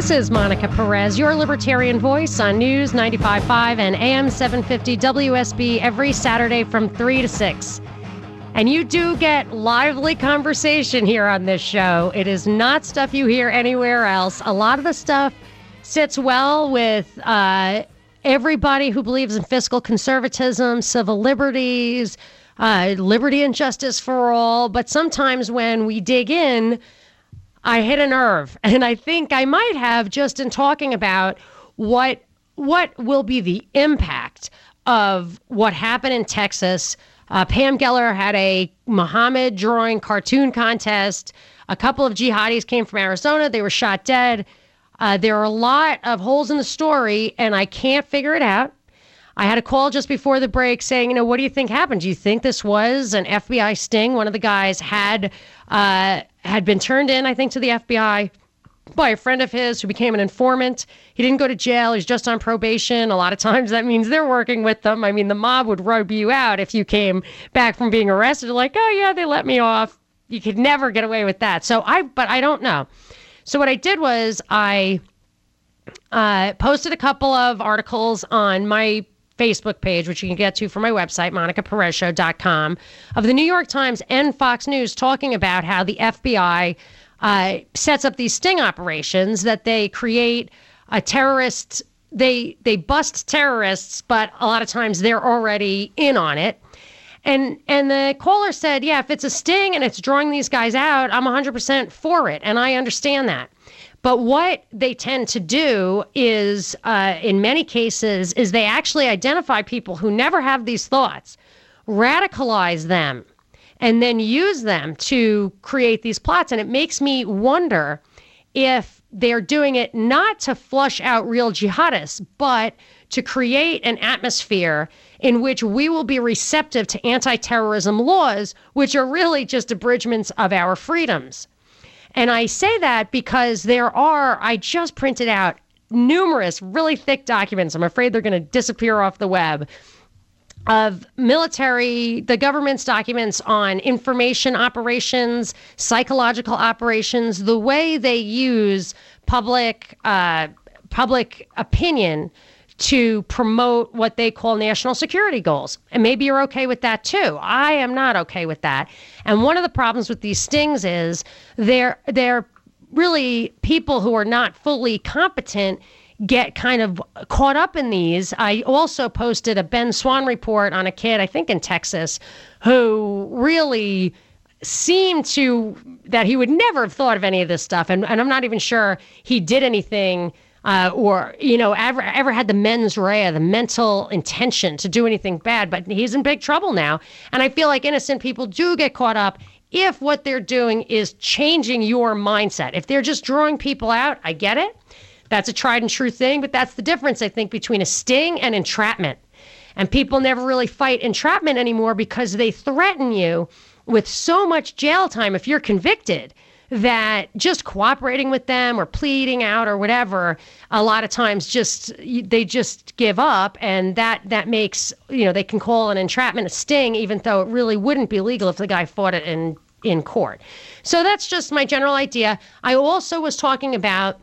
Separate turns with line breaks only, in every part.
This is Monica Perez, your libertarian voice on News 95.5 and AM 750 WSB every Saturday from 3 to 6. And you do get lively conversation here on this show. It is not stuff you hear anywhere else. A lot of the stuff sits well with uh, everybody who believes in fiscal conservatism, civil liberties, uh, liberty and justice for all. But sometimes when we dig in, I hit a nerve, and I think I might have just in talking about what what will be the impact of what happened in Texas uh, Pam Geller had a Muhammad drawing cartoon contest. A couple of jihadis came from Arizona. They were shot dead. Uh, there are a lot of holes in the story, and I can't figure it out. I had a call just before the break saying, you know, what do you think happened? Do you think this was an FBI sting? One of the guys had uh, had been turned in, I think, to the FBI by a friend of his who became an informant. He didn't go to jail. He's just on probation. A lot of times that means they're working with them. I mean, the mob would rub you out if you came back from being arrested, like, oh, yeah, they let me off. You could never get away with that. So I, but I don't know. So what I did was I uh, posted a couple of articles on my Facebook page, which you can get to from my website, monicaperezshow.com, of the New York Times and Fox News talking about how the FBI uh, sets up these sting operations that they create a terrorist. They they bust terrorists, but a lot of times they're already in on it. And and the caller said, yeah, if it's a sting and it's drawing these guys out, I'm 100% for it, and I understand that. But what they tend to do is, uh, in many cases, is they actually identify people who never have these thoughts, radicalize them, and then use them to create these plots. And it makes me wonder if they're doing it not to flush out real jihadists, but to create an atmosphere in which we will be receptive to anti terrorism laws, which are really just abridgments of our freedoms. And I say that because there are, I just printed out numerous really thick documents. I'm afraid they're going to disappear off the web of military, the government's documents on information operations, psychological operations, the way they use public uh, public opinion to promote what they call national security goals. And maybe you're okay with that too. I am not okay with that. And one of the problems with these stings is they're they're really people who are not fully competent get kind of caught up in these. I also posted a Ben Swann report on a kid, I think in Texas, who really seemed to that he would never have thought of any of this stuff and, and i'm not even sure he did anything uh, or you know ever ever had the mens rea the mental intention to do anything bad but he's in big trouble now. And i feel like innocent people do get caught up if what they're doing is changing your mindset. If they're just drawing people out i get it. That's a tried and true thing, but that's the difference, I think, between a sting and entrapment. And people never really fight entrapment anymore because they threaten you with so much jail time if you're convicted that just cooperating with them or pleading out or whatever a lot of times just they just give up and that that makes you know they can call an entrapment a sting even though it really wouldn't be legal if the guy fought it in in court. So that's just my general idea. I also was talking about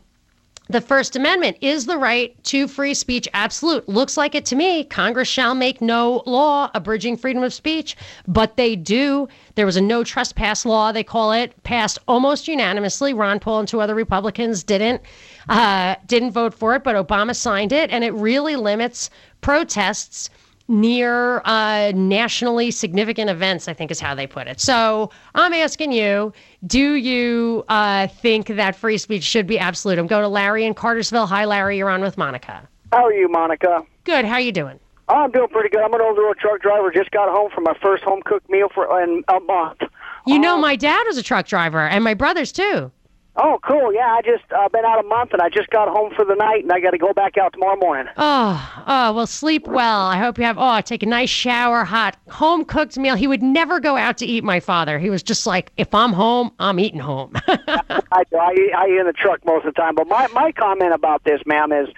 the First Amendment is the right to free speech absolute. Looks like it to me. Congress shall make no law abridging freedom of speech, but they do. There was a no trespass law, they call it, passed almost unanimously. Ron Paul and two other Republicans didn't uh, didn't vote for it, but Obama signed it, and it really limits protests near uh, nationally significant events, I think is how they put it. So I'm asking you, do you uh, think that free speech should be absolute? I'm going to Larry in Cartersville. Hi, Larry. You're on with Monica.
How are you, Monica?
Good. How are you doing?
Oh, I'm doing pretty good. I'm an older road truck driver. Just got home from my first home cooked meal for in a month.
You know, my dad was a truck driver, and my brothers too.
Oh, cool. Yeah, I just uh, been out a month and I just got home for the night and I got to go back out tomorrow morning.
Oh, oh, well, sleep well. I hope you have, oh, take a nice shower, hot, home cooked meal. He would never go out to eat, my father. He was just like, if I'm home, I'm eating home.
I. I, eat- I eat in the truck most of the time. But my, my comment about this, ma'am, is,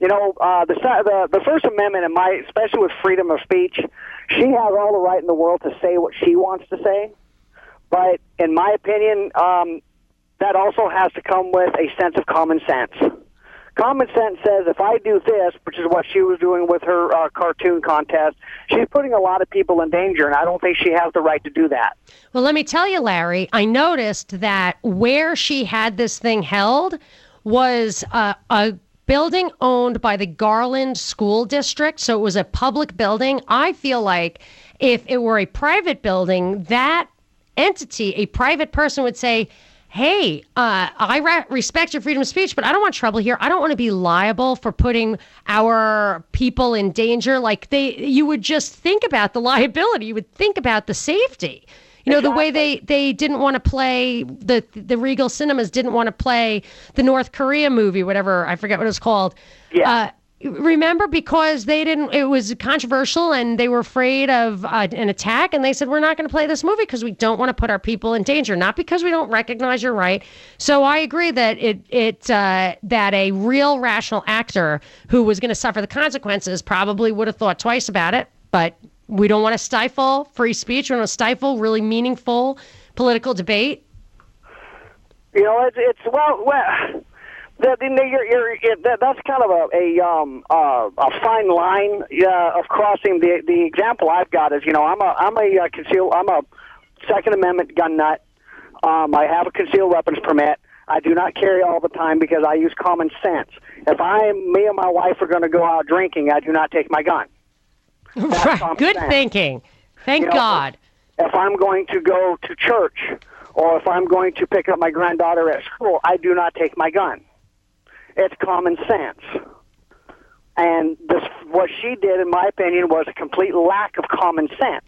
you know, uh, the, the the First Amendment, and my especially with freedom of speech, she has all the right in the world to say what she wants to say. But in my opinion, um, that also has to come with a sense of common sense. Common sense says if I do this, which is what she was doing with her uh, cartoon contest, she's putting a lot of people in danger, and I don't think she has the right to do that.
Well, let me tell you, Larry, I noticed that where she had this thing held was uh, a building owned by the Garland School District. So it was a public building. I feel like if it were a private building, that entity, a private person would say, Hey, uh, I re- respect your freedom of speech, but I don't want trouble here. I don't want to be liable for putting our people in danger. Like they, you would just think about the liability. You would think about the safety. You know, the way they, they didn't want to play the the Regal Cinemas didn't want to play the North Korea movie, whatever I forget what it was called.
Yeah.
Uh, remember because they didn't it was controversial and they were afraid of uh, an attack and they said we're not going to play this movie because we don't want to put our people in danger not because we don't recognize your right so i agree that it it uh, that a real rational actor who was going to suffer the consequences probably would have thought twice about it but we don't want to stifle free speech we don't want to stifle really meaningful political debate
You know, it's it's well, well. The, you're, you're, that, that's kind of a a, um, uh, a fine line uh, of crossing. The the example I've got is, you know, I'm a I'm a uh, conceal I'm a Second Amendment gun nut. Um, I have a concealed weapons permit. I do not carry all the time because I use common sense. If I, me and my wife are going to go out drinking, I do not take my gun.
right good
sense.
thinking thank
You know,
god
If I'm going to go to church or if I'm going to pick up my granddaughter at school, I do not take my gun. It's common sense. And this, what she did, in my opinion, was a complete lack of common sense.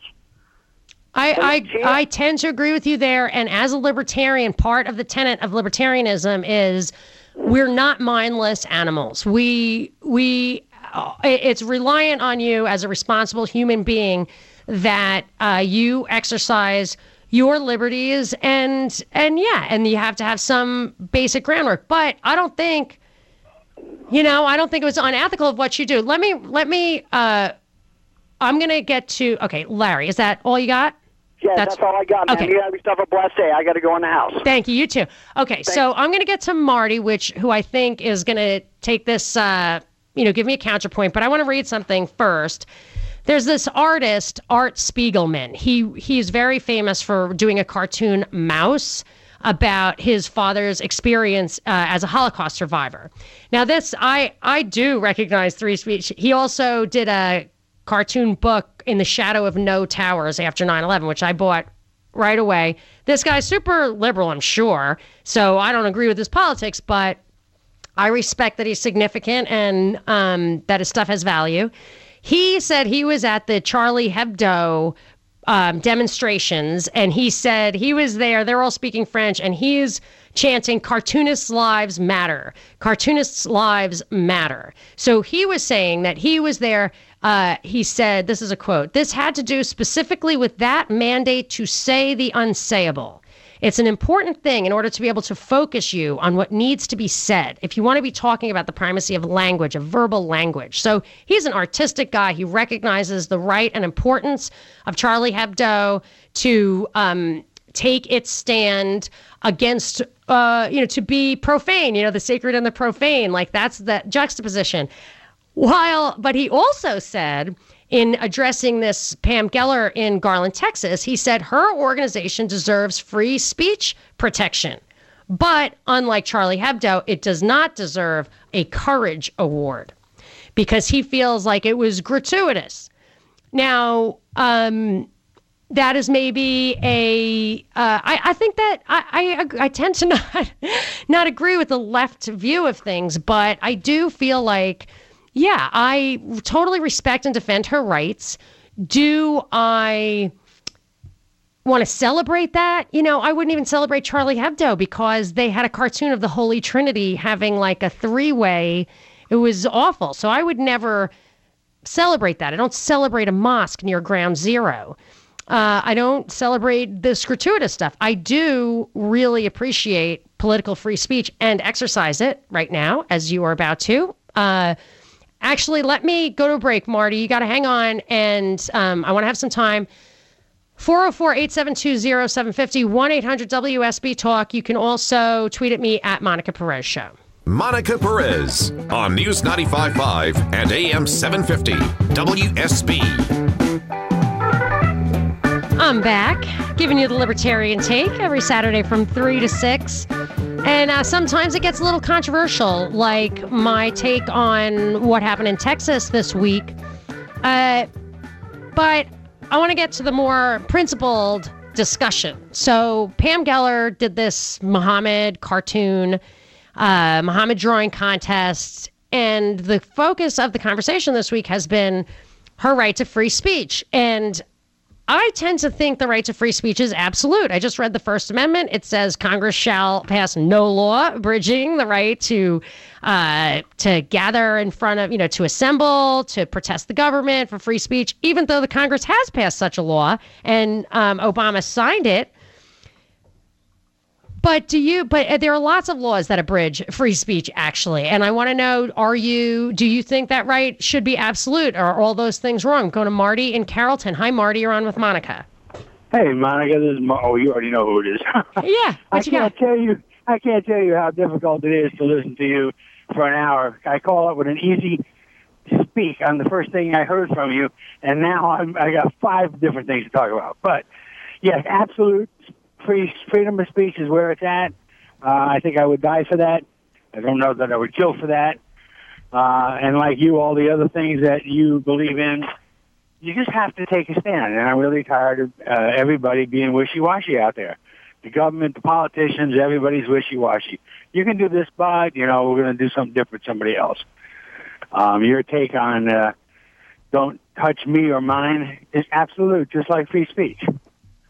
I, I I tend to agree with you there. And as a libertarian, part of the tenet of libertarianism is we're not mindless animals. We we uh, it's reliant on you as a responsible human being that uh, you exercise your liberties and and yeah, and you have to have some basic groundwork. But I don't think you know I don't think it was unethical of what you do. Let me let me. Uh, I'm gonna get to okay, Larry. Is that all you got?
Yeah,
That's-
that's, all I got, man.
okay.
You have yourself a blessed day. I got to go in the house.
Thank you. You too. Okay, so I'm going to get to Marty, which who I think is going to take this, uh, you know, give me a counterpoint. But I want to read something first. There's this artist, Art Spiegelman. He he's very famous for doing a cartoon mouse about his father's experience uh, as a Holocaust survivor. Now, this I I do recognize three speech. He also did a cartoon book in the shadow of no towers after 9/11, which I bought right away. This guy's super liberal, I'm sure. So I don't agree with his politics, but I respect that he's significant and um, that his stuff has value. He said he was at the Charlie Hebdo um, demonstrations, and he said he was there. They're all speaking French, and he's chanting "Cartoonists' lives matter. Cartoonists' lives matter." So he was saying that he was there. Uh, he said, "This is a quote. This had to do specifically with that mandate to say the unsayable." It's an important thing in order to be able to focus you on what needs to be said. If you want to be talking about the primacy of language, of verbal language. So he's an artistic guy. He recognizes the right and importance of Charlie Hebdo to um, take its stand against, uh, you know, to be profane, you know, the sacred and the profane. Like that's the juxtaposition. While, but he also said, in addressing this Pam Geller in Garland, Texas, he said her organization deserves free speech protection. But unlike Charlie Hebdo, it does not deserve a courage award because he feels like it was gratuitous. Now, um, that is maybe a. Uh, I, I think that I, I I tend to not not agree with the left view of things, but I do feel like, yeah, I totally respect and defend her rights. Do I? want to celebrate that. You know, I wouldn't even celebrate Charlie Hebdo because they had a cartoon of the Holy Trinity having like a three way. It was awful. So I would never celebrate that. I don't celebrate a mosque near ground zero. Uh, I don't celebrate this gratuitous stuff. I do really appreciate political free speech and exercise it right now, as you are about to. Uh, actually, let me go to a break, Marty. You got to hang on, and um, I want to have some time. 404 872 0750 1 800 WSB Talk. You can also tweet at me at Monica Perez Show.
Monica Perez on News 95.5 and AM 750 WSB.
I'm back, giving you the libertarian take every Saturday from 3 to 6. And uh, sometimes it gets a little controversial, like my take on what happened in Texas this week. Uh, but I want to get to the more principled discussion. So, Pam Geller did this Muhammad cartoon, uh, Muhammad drawing contest. And the focus of the conversation this week has been her right to free speech. And I tend to think the right to free speech is absolute. I just read the First Amendment. It says Congress shall pass no law bridging the right to uh, to gather in front of, you know, to assemble, to protest the government for free speech, even though the Congress has passed such a law and um, Obama signed it. But do you? But uh, there are lots of laws that abridge free speech, actually. And I want to know: Are you? Do you think that right should be absolute, or are all those things wrong? Going to Marty in Carrollton. Hi, Marty. You're on with Monica.
Hey, Monica. This is Mar- oh, you already know who it is.
yeah.
I can't
got?
tell you. I can't tell you how difficult it is to listen to you for an hour. I call it with an easy speak on the first thing I heard from you, and now I'm, I got five different things to talk about. But yes, absolute freedom of speech is where it's at. Uh, I think I would die for that. I don't know that I would kill for that. Uh, and like you, all the other things that you believe in, you just have to take a stand. And I'm really tired of uh, everybody being wishy-washy out there. The government, the politicians, everybody's wishy-washy. You can do this, but you know we're going to do something different. Somebody else. Um, your take on uh, "Don't touch me or mine" is absolute, just like free speech.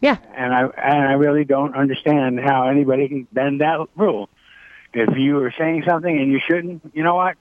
Yeah.
And I and I really don't understand how anybody can bend that rule. If you are saying something and you shouldn't, you know what?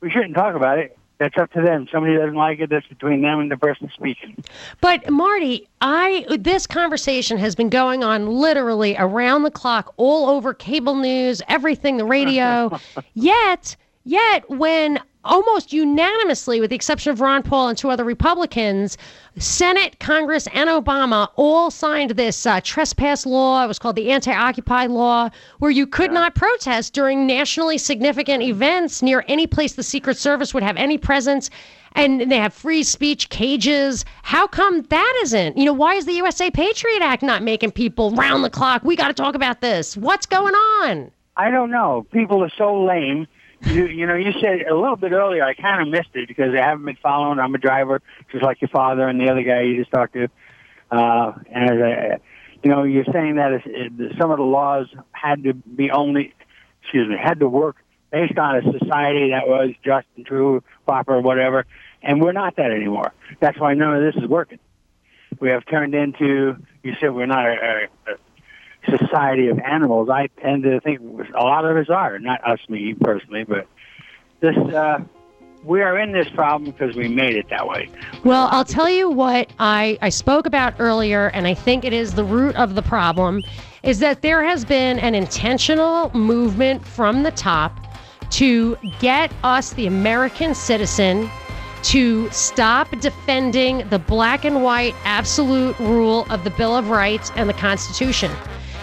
We shouldn't talk about it. That's up to them. Somebody doesn't like it. That's between them and the person speaking.
But Marty, I this conversation has been going on literally around the clock, all over cable news, everything, the radio. yet, yet when almost unanimously, with the exception of Ron Paul and two other Republicans, Senate, Congress, and Obama all signed this uh, trespass law. It was called the Anti-Occupy Law, where you could not protest during nationally significant events near any place the Secret Service would have any presence and they have free speech cages. How come that isn't? You know, why is the USA Patriot Act not making people round the clock? We got to talk about this. What's going on?
I don't know. People are so lame. You, you know, you said a little bit earlier. I kind of missed it because I haven't been following. I'm a driver, just like your father and the other guy you just talked to. Uh, and as I, you know, you're saying that it, some of the laws had to be only, excuse me, had to work based on a society that was just and true, proper, whatever. And we're not that anymore. That's why none of this is working. We have turned into. You said we're not a, a, a society of animals. I tend to think a lot of us are, not us, me personally, but this. Uh, we are in this problem because we made it that way.
Well, I'll tell you what I, I spoke about earlier, and I think it is the root of the problem, is that there has been an intentional movement from the top to get us, the American citizen, to stop defending the black and white absolute rule of the Bill of Rights and the Constitution.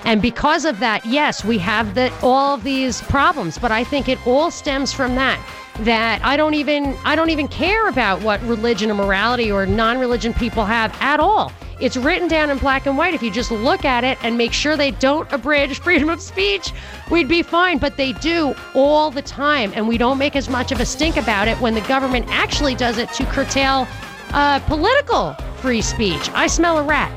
And because of that, yes, we have the, all these problems, but I think it all stems from that. That I don't even I don't even care about what religion or morality or non-religion people have at all. It's written down in black and white. If you just look at it and make sure they don't abridge freedom of speech, we'd be fine. But they do all the time, and we don't make as much of a stink about it when the government actually does it to curtail uh, political free speech. I smell a rat.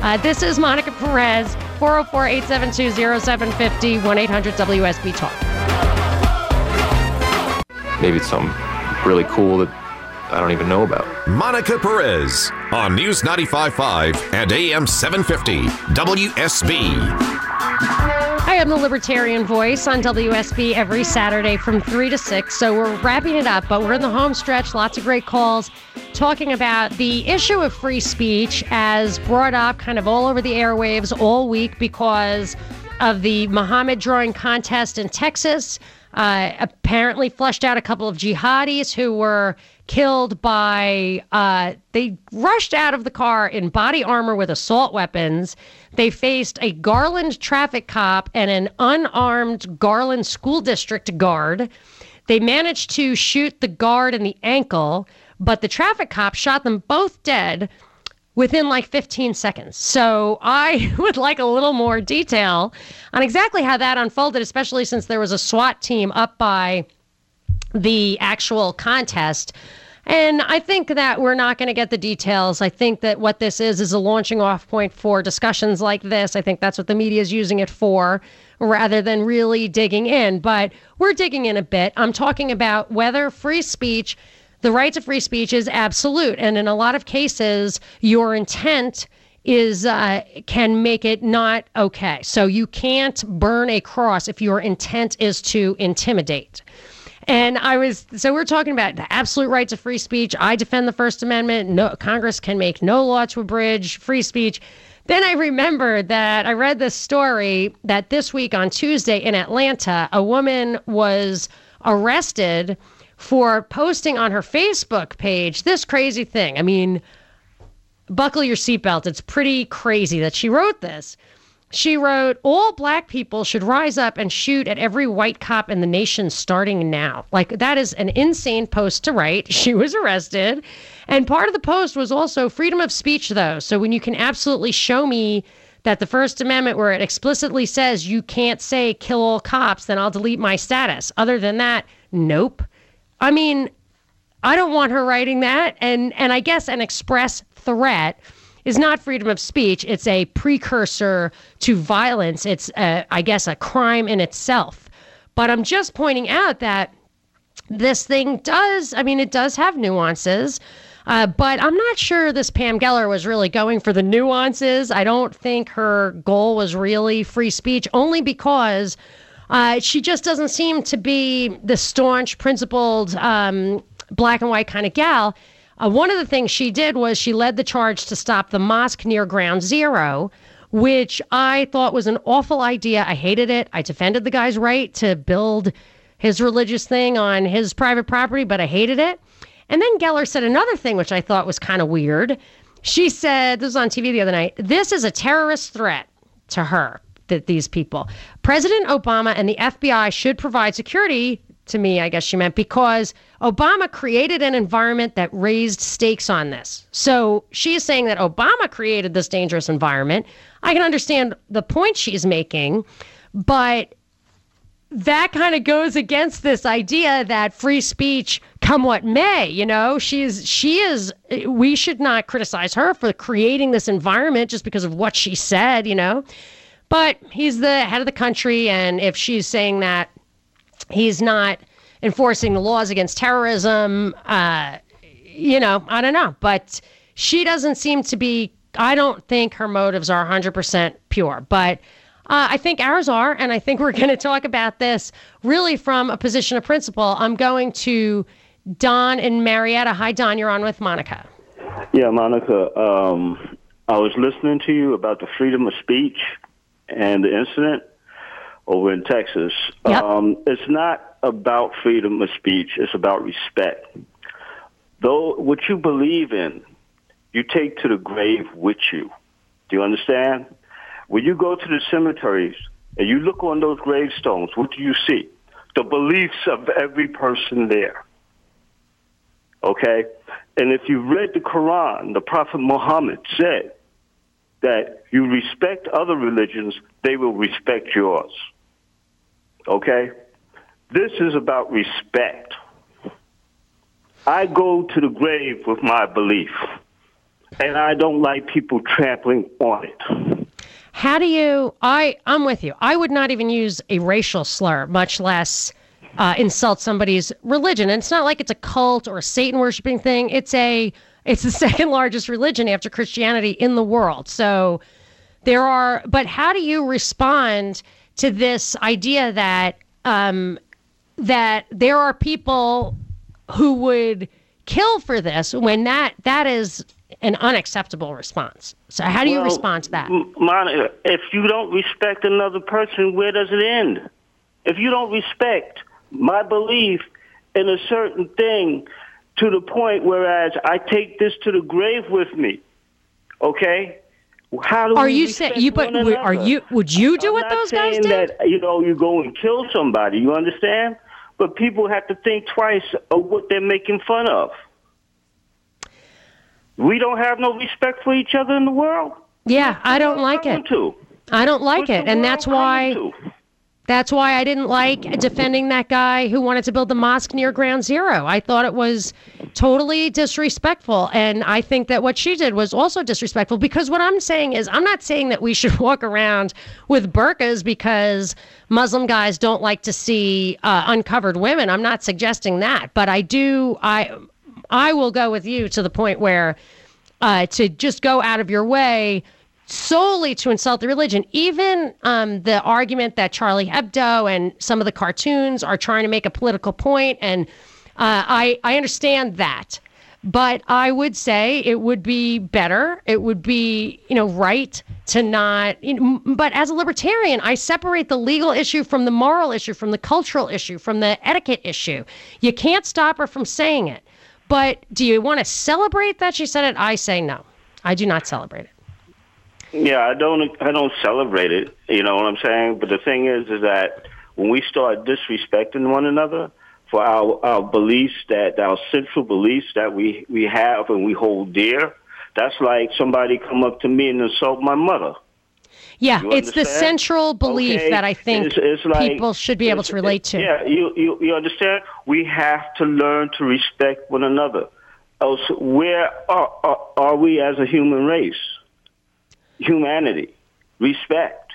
Uh, this is Monica Perez, 404 872 0750 1 800 WSB Talk.
maybe it's something really cool that I don't even know about.
Monica Perez on News 95.5 and AM 750 WSB.
I am the Libertarian Voice on WSB every Saturday from 3 to 6. So we're wrapping it up, but we're in the home stretch. Lots of great calls talking about the issue of free speech as brought up kind of all over the airwaves all week because of the Muhammad drawing contest in Texas. Uh, apparently, flushed out a couple of jihadis who were killed by. Uh, they rushed out of the car in body armor with assault weapons. They faced a Garland traffic cop and an unarmed Garland school district guard. They managed to shoot the guard in the ankle, but the traffic cop shot them both dead within like 15 seconds. So I would like a little more detail on exactly how that unfolded, especially since there was a SWAT team up by the actual contest. And I think that we're not going to get the details. I think that what this is is a launching off point for discussions like this. I think that's what the media is using it for rather than really digging in. But we're digging in a bit. I'm talking about whether free speech the right to free speech is absolute. And in a lot of cases, your intent is uh, can make it not okay. So you can't burn a cross if your intent is to intimidate. And I was so we're talking about the absolute right to free speech. I defend the First Amendment. No Congress can make no law to abridge free speech. Then I remembered that I read this story that this week on Tuesday in Atlanta, a woman was arrested for posting on her Facebook page this crazy thing. I mean, buckle your seatbelt. It's pretty crazy that she wrote this. She wrote, All black people should rise up and shoot at every white cop in the nation starting now. Like, that is an insane post to write. She was arrested. And part of the post was also freedom of speech, though. So when you can absolutely show me that the First Amendment, where it explicitly says you can't say kill all cops, then I'll delete my status. Other than that, nope. I mean, I don't want her writing that. And and I guess an express threat is not freedom of speech. It's a precursor to violence. It's a, I guess a crime in itself. But I'm just pointing out that this thing does. I mean, it does have nuances. Uh, but I'm not sure this Pam Geller was really going for the nuances. I don't think her goal was really free speech, only because uh, she just doesn't seem to be the staunch, principled, um, black and white kind of gal. Uh, one of the things she did was she led the charge to stop the mosque near Ground Zero, which I thought was an awful idea. I hated it. I defended the guy's right to build his religious thing on his private property, but I hated it. And then Geller said another thing, which I thought was kind of weird. She said, this was on TV the other night, this is a terrorist threat to her that these people. President Obama and the FBI should provide security to me, I guess she meant, because Obama created an environment that raised stakes on this. So she is saying that Obama created this dangerous environment. I can understand the point she's making, but that kind of goes against this idea that free speech come what may you know she's she is we should not criticize her for creating this environment just because of what she said you know but he's the head of the country, and if she's saying that he's not enforcing the laws against terrorism, uh, you know, I don't know. But she doesn't seem to be, I don't think her motives are 100% pure. But uh, I think ours are, and I think we're going to talk about this really from a position of principle. I'm going to Don and Marietta. Hi, Don. You're on with Monica.
Yeah, Monica. Um, I was listening to you about the freedom of speech and the incident over in Texas. Yep. Um, it's not about freedom of speech. It's about respect. Though what you believe in, you take to the grave with you. Do you understand? When you go to the cemeteries and you look on those gravestones, what do you see? The beliefs of every person there. Okay? And if you read the Quran, the Prophet Muhammad said, that you respect other religions, they will respect yours. Okay? This is about respect. I go to the grave with my belief, and I don't like people trampling on it.
How do you I I'm with you. I would not even use a racial slur, much less uh, insult somebody's religion. And it's not like it's a cult or a Satan worshiping thing. It's a it's the second largest religion after Christianity in the world. So there are, but how do you respond to this idea that um, that there are people who would kill for this when that that is an unacceptable response. So how do you
Well,
respond to that?
Monica, if you don't respect another person, where does it end? If you don't respect my belief in a certain thing to the point whereas I take this to the grave with me, okay? How do
Are
we
you saying you? But are you? Would you do
I'm
what
not
those guys
saying
did?
That, you know, you go and kill somebody. You understand? But people have to think twice of what they're making fun of. We don't have no respect for each other in the world.
Yeah, I don't like it.
To?
I don't like
What's
it, and that's why
to?
That's why I didn't like defending that guy who wanted to build the mosque near Ground Zero. I thought it was totally disrespectful, and I think that what she did was also disrespectful. Because what I'm saying is, I'm not saying that we should walk around with burqas because Muslim guys don't like to see uh, uncovered women. I'm not suggesting that, but I do. I I will go with you to the point where uh, to just go out of your way solely to insult the religion. Even um, the argument that Charlie Hebdo and some of the cartoons are trying to make a political point, and uh, I I understand that, but I would say it would be better. It would be you know right to not. You know, but as a libertarian, I separate the legal issue from the moral issue, from the cultural issue, from the etiquette issue. You can't stop her from saying it. But do you want to celebrate that she said it? I say no. I do not celebrate it.
Yeah, I don't. I don't celebrate it. You know what I'm saying? But the thing is, is that when we start disrespecting one another for our our beliefs that our central beliefs that we we have and we hold dear, that's like somebody come up to me and insult my mother.
Yeah,
You
it's the central belief
Okay?
that I think
It's- it's like-
people should be able to relate to.
Yeah, you, you you understand? We have to learn to respect one another. Else, where are, are, are we as a human race? Humanity, respect.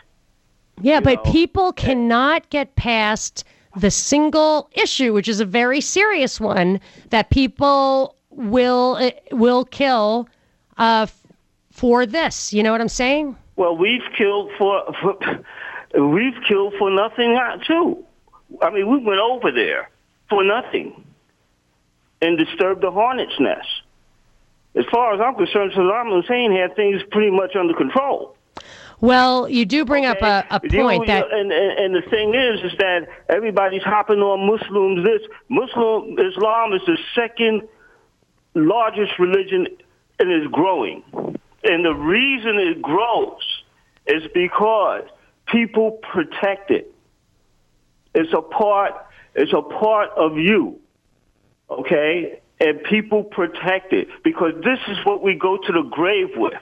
Yeah, but
know,
people cannot get past the single issue, which is a very serious one, that people will uh, will kill uh, for this. You know what I'm saying?
Well, we've killed for, for we've killed for nothing uh, too. I mean, we went over there for nothing and disturbed the hornet's nest. As far as I'm concerned, Saddam Hussein had things pretty much under control.
Well, you do bring up a, a
You
point that
and, and and the thing is, is that everybody's hopping on Muslims. This Muslim Islam is the second largest religion and is growing. And the reason it grows is because people protect it. It's a part. It's a part of you. Okay, and people protect it because this is what we go to the grave with.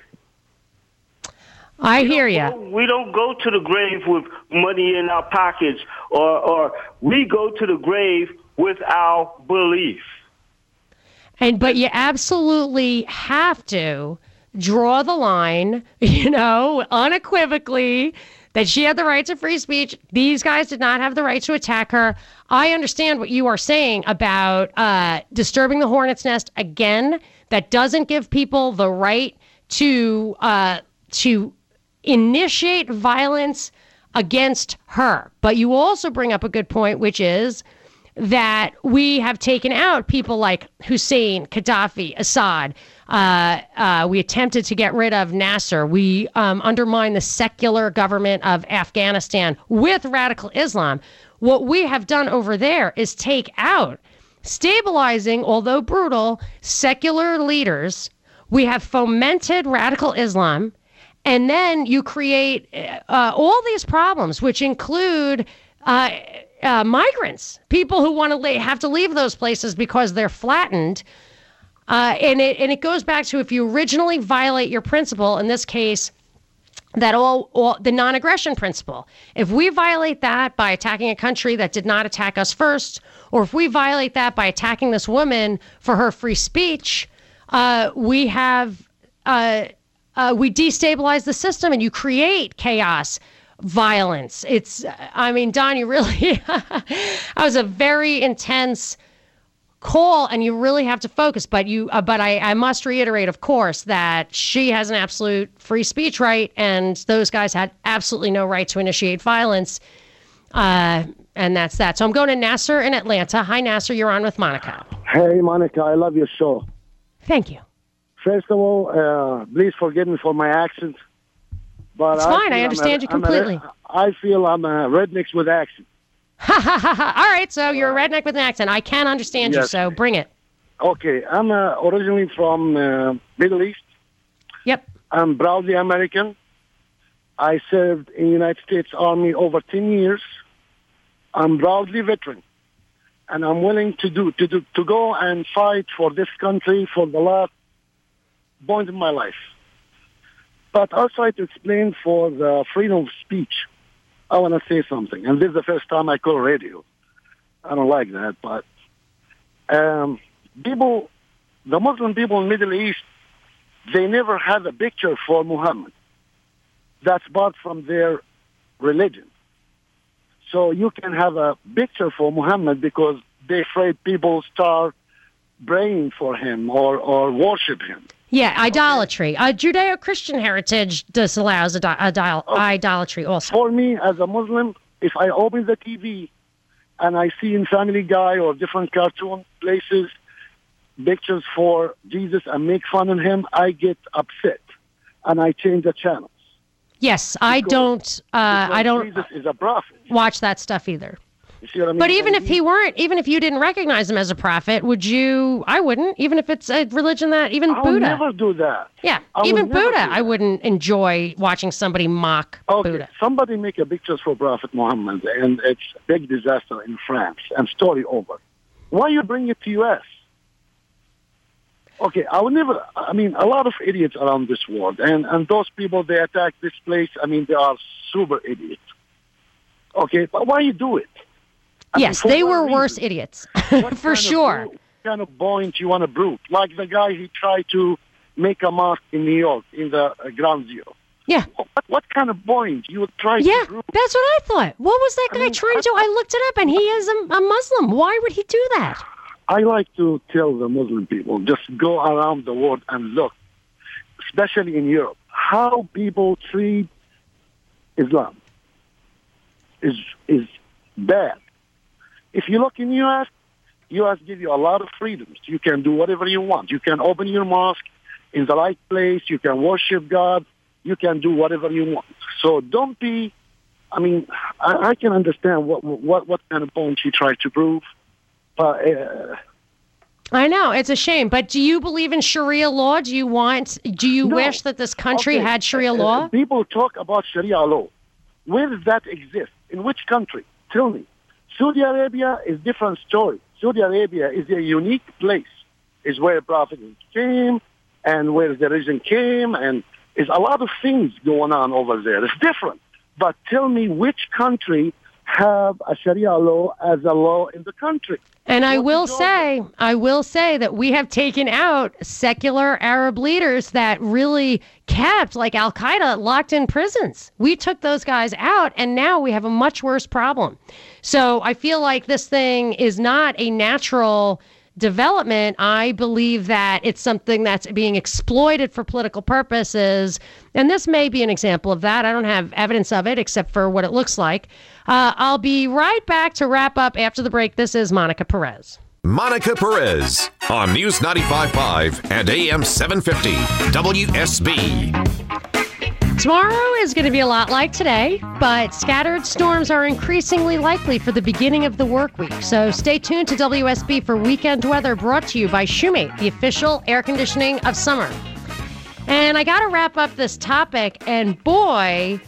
I hear you.
We don't go to the grave with money in our pockets, or, or we go to the grave with our belief.
And but you absolutely have to draw the line, you know, unequivocally that she had the right to free speech. These guys did not have the right to attack her. I understand what you are saying about uh, disturbing the hornet's nest again. That doesn't give people the right to uh, to initiate violence against her. But you also bring up a good point, which is that we have taken out people like Hussein, Gaddafi, Assad. Uh, uh, we attempted to get rid of Nasser. We um, undermined the secular government of Afghanistan with radical Islam. What we have done over there is take out stabilizing, although brutal, secular leaders. We have fomented radical Islam. And then you create uh, all these problems, which include uh, uh, migrants, people who want to have to leave those places because they're flattened. Uh, and it and it goes back to if you originally violate your principle, in this case, that all, all the non-aggression principle. If we violate that by attacking a country that did not attack us first, or if we violate that by attacking this woman for her free speech, uh, we have uh, uh, we destabilize the system, and you create chaos violence. It's, I mean, Don, you really, i was a very intense call and you really have to focus but you uh, but I, I must reiterate of course that she has an absolute free speech right and those guys had absolutely no right to initiate violence uh, and that's that so i'm going to nasser in atlanta hi nasser you're on with monica
Hey, Monica, I love your show.
thank you
First of all, uh, please forgive me for my accent. But
It's
I
fine, I understand
a-
you completely.
I feel I'm a redneck with accent.
Ha ha ha ha all right so you're a redneck with an accent i can understand you
Yes.
so bring it
Okay, I'm uh, originally from uh, Middle East.
yep
I'm proudly American. I served in the United States Army over 10 years. I'm proudly veteran. And I'm willing to do, to do, to go and fight for this country for the last point in my life. But I'll try to explain for the freedom of speech. I want to say something. And this is the first time I call radio. I don't like that, but um, people, the Muslim people in Middle East, they never had a picture for Muhammad. That's part from their religion. So you can have a picture for Muhammad because they afraid people start praying for him or, or worship him.
Yeah idolatry. Uh, judeo-christian heritage disallows ado- idol- idolatry also.
For me, as a Muslim, if I open the TV and I see in Family Guy or different cartoon places pictures for Jesus and make fun of him, I get upset and I change the channel.
yes i don't uh, i don't
Jesus is a prophet.
watch that stuff either
You see what I mean?
But even if he mm-hmm. weren't, even if you didn't recognize him as a prophet, would you? I wouldn't. Even if it's a religion that even Buddha
I'll
Buddha.
never do that.
yeah,
I
even Buddha, I wouldn't enjoy watching somebody mock
Okay,
Buddha.
somebody make a picture for Prophet Muhammad, and it's a big disaster in France, and story over. Why you bring it to U.S.? Okay, I would never. I mean, a lot of idiots around this world, and and those people they attack this place. I mean, they are super idiots. Okay, but why you do it? I
yes, they were
reason?
worse idiots, for
of
sure.
What kind of point you want to prove? Like the guy who tried to make a mosque in New York in the uh, ground zero.
Yeah,
What, what kind of point you would try
yeah,
to prove?
that's what I thought. What was that
I
guy
mean,
trying to do? I looked it up, and he is a, a Muslim. Why would he do that?
I like to tell the Muslim people just go around the world and look, especially in Europe, how people treat Islam is is bad. If you look in U.S., U.S. give you a lot of freedoms. You can do whatever you want. You can open your mosque in the right place. You can worship God. You can do whatever you want. So don't be. I mean, I, I can understand what what what kind of point you try to prove, but. Uh,
I know it's a shame, but do you believe in Sharia law? Do you want? Do you
No.
wish that this country
Okay,
had Sharia
uh,
law?
People talk about Sharia law. Where does that exist? In which country? Tell me. Saudi Arabia is different story. Saudi Arabia is a unique place. Is where Prophet came and where the religion came and is a lot of things going on over there. It's different. But tell me which country have a Sharia law as a law in the country.
And I will say, I will say that we have taken out secular Arab leaders that really kept, like Al Qaeda, locked in prisons. We took those guys out, and now we have a much worse problem. So I feel like this thing is not a natural development. I believe that it's something that's being exploited for political purposes. And this may be an example of that. I don't have evidence of it except for what it looks like. Uh, I'll be right back to wrap up after the break. This is Monica Perez.
Monica Perez on News 95.5 and AM 750 WSB.
Tomorrow is going to be a lot like today, but scattered storms are increasingly likely for the beginning of the work week. So stay tuned to WSB for weekend weather brought to you by Shoemate, the official air conditioning of summer. And I got to wrap up this topic, and boy,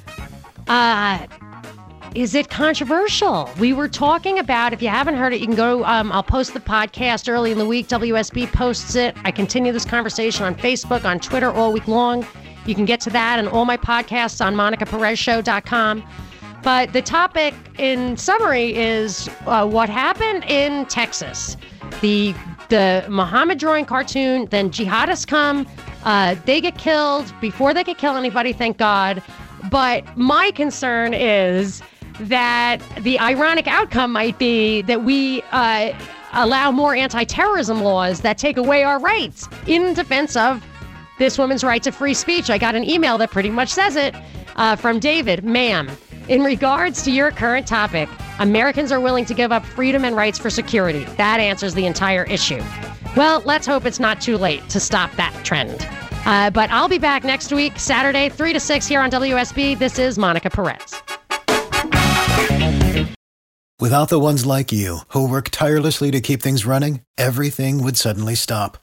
uh, is it controversial? We were talking about, if you haven't heard it, you can go, um, I'll post the podcast early in the week. WSB posts it. I continue this conversation on Facebook, on Twitter all week long. You can get to that and all my podcasts on monicaperezshow.com. But the topic in summary is uh, what happened in Texas. The the Muhammad drawing cartoon, then jihadists come, uh, they get killed. Before they could kill anybody, thank God, But my concern is that the ironic outcome might be that we uh, allow more anti terrorism laws that take away our rights in defense of this woman's right to free speech. I got an email that pretty much says it uh, from David, ma'am. In regards to your current topic, Americans are willing to give up freedom and rights for security. That answers the entire issue. Well, let's hope it's not too late to stop that trend. Uh, but I'll be back next week, Saturday, 3 to 6 here on WSB. This is Monica Perez.
Without the ones like you, who work tirelessly to keep things running, everything would suddenly stop.